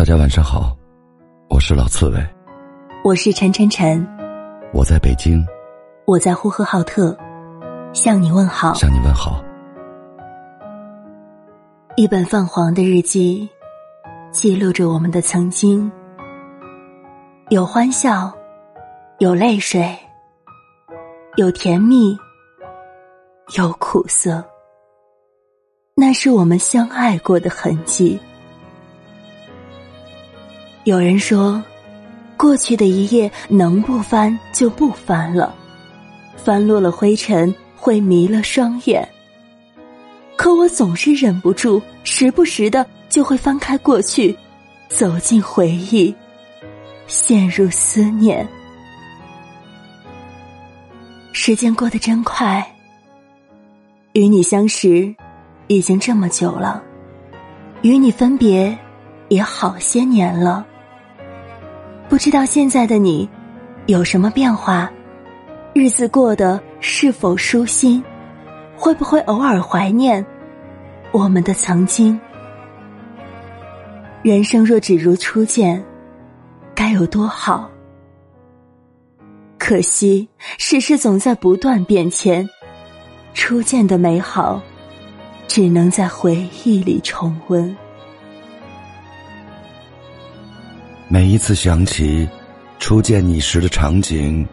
大家晚上好，我是老刺猬，我是陈晨晨，我在北京，我在呼和浩特，向你问好。向你问好。一本泛黄的日记，记录着我们的曾经，有欢笑，有泪水，有甜蜜，有苦涩。那是我们相爱过的痕迹。有人说，过去的一页能不翻就不翻了，翻落了灰尘会迷了双眼。可我总是忍不住，时不时的就会翻开过去，走进回忆，陷入思念。时间过得真快，与你相识已经这么久了，与你分别也好些年了。不知道现在的你有什么变化？日子过得是否舒心？会不会偶尔怀念我们的曾经？人生若只如初见，该有多好？可惜世事总在不断变迁，初见的美好只能在回忆里重温。每一次想起初见你时的场景，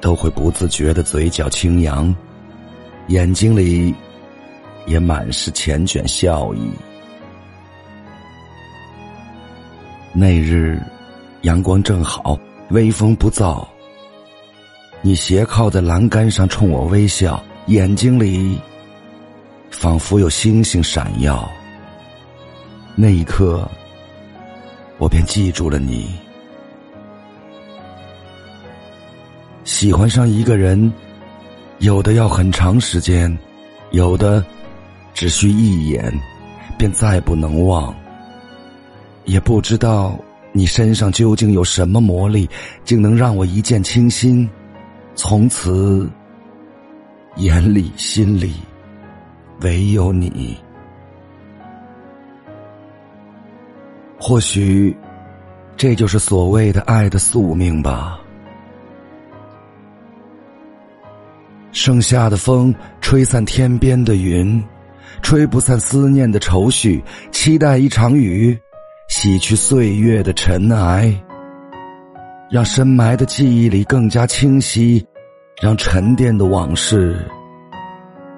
都会不自觉的嘴角轻扬，眼睛里也满是缱绻笑意。那日阳光正好，微风不燥，你斜靠在栏杆上冲我微笑，眼睛里仿佛有星星闪耀。那一刻。我便记住了你。喜欢上一个人，有的要很长时间，有的只需一眼，便再不能忘。也不知道你身上究竟有什么魔力，竟能让我一见倾心，从此眼里心里唯有你。或许，这就是所谓的爱的宿命吧。盛夏的风吹散天边的云，吹不散思念的愁绪。期待一场雨，洗去岁月的尘埃，让深埋的记忆里更加清晰，让沉淀的往事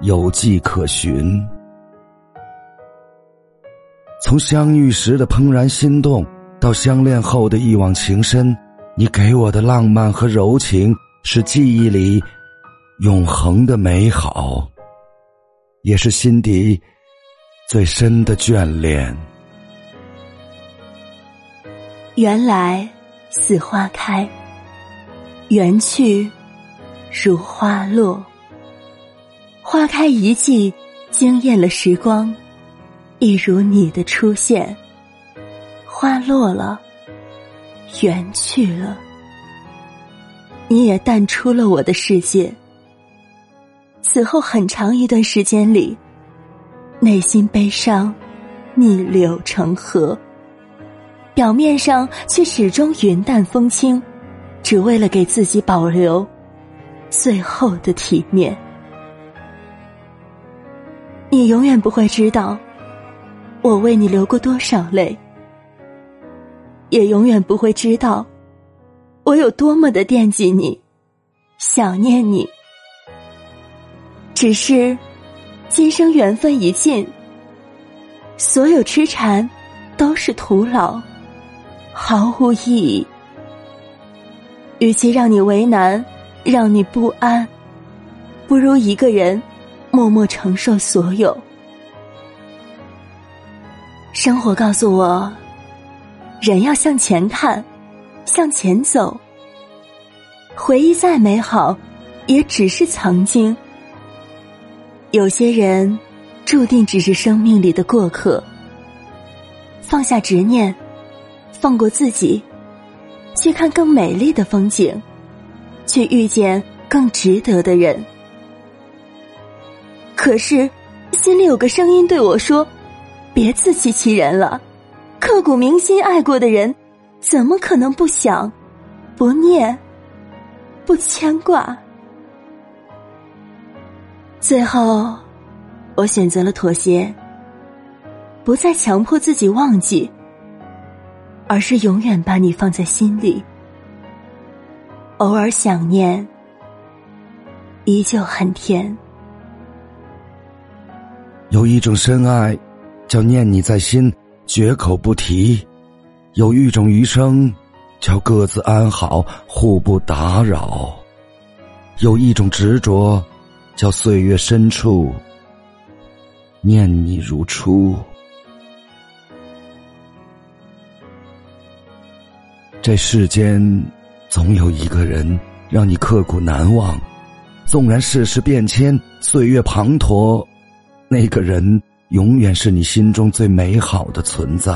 有迹可循。从相遇时的怦然心动，到相恋后的一往情深，你给我的浪漫和柔情，是记忆里永恒的美好，也是心底最深的眷恋。缘来似花开，缘去如花落。花开一季，惊艳了时光。一如你的出现，花落了，缘去了，你也淡出了我的世界。此后很长一段时间里，内心悲伤，逆流成河，表面上却始终云淡风轻，只为了给自己保留最后的体面。你永远不会知道。我为你流过多少泪，也永远不会知道我有多么的惦记你，想念你。只是今生缘分已尽，所有痴缠都是徒劳，毫无意义。与其让你为难，让你不安，不如一个人默默承受所有。生活告诉我，人要向前看，向前走。回忆再美好，也只是曾经。有些人注定只是生命里的过客。放下执念，放过自己，去看更美丽的风景，去遇见更值得的人。可是，心里有个声音对我说。别自欺欺人了，刻骨铭心爱过的人，怎么可能不想、不念、不牵挂？最后，我选择了妥协，不再强迫自己忘记，而是永远把你放在心里，偶尔想念，依旧很甜。有一种深爱，叫念你在心，绝口不提；有一种余生，叫各自安好，互不打扰；有一种执着，叫岁月深处，念你如初。这世间，总有一个人让你刻骨难忘，纵然世事变迁，岁月滂沱。那个人永远是你心中最美好的存在。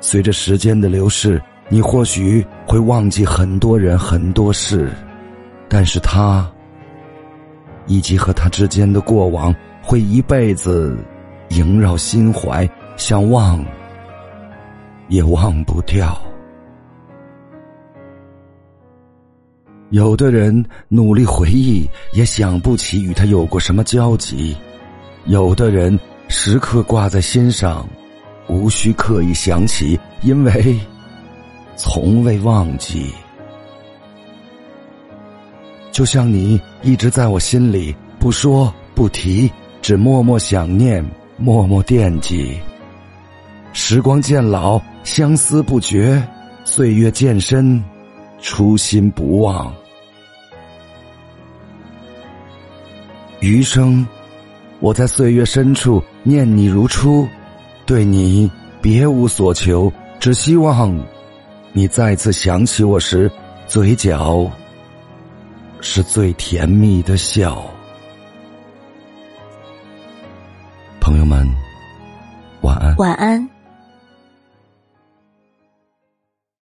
随着时间的流逝，你或许会忘记很多人、很多事，但是他以及和他之间的过往，会一辈子萦绕心怀，想忘也忘不掉。有的人努力回忆，也想不起与他有过什么交集；有的人时刻挂在心上，无需刻意想起，因为从未忘记。就像你一直在我心里，不说不提，只默默想念，默默惦记。时光渐老，相思不绝；岁月渐深。初心不忘，余生我在岁月深处念你如初，对你别无所求，只希望你再次想起我时，嘴角是最甜蜜的笑。朋友们，晚安。晚安。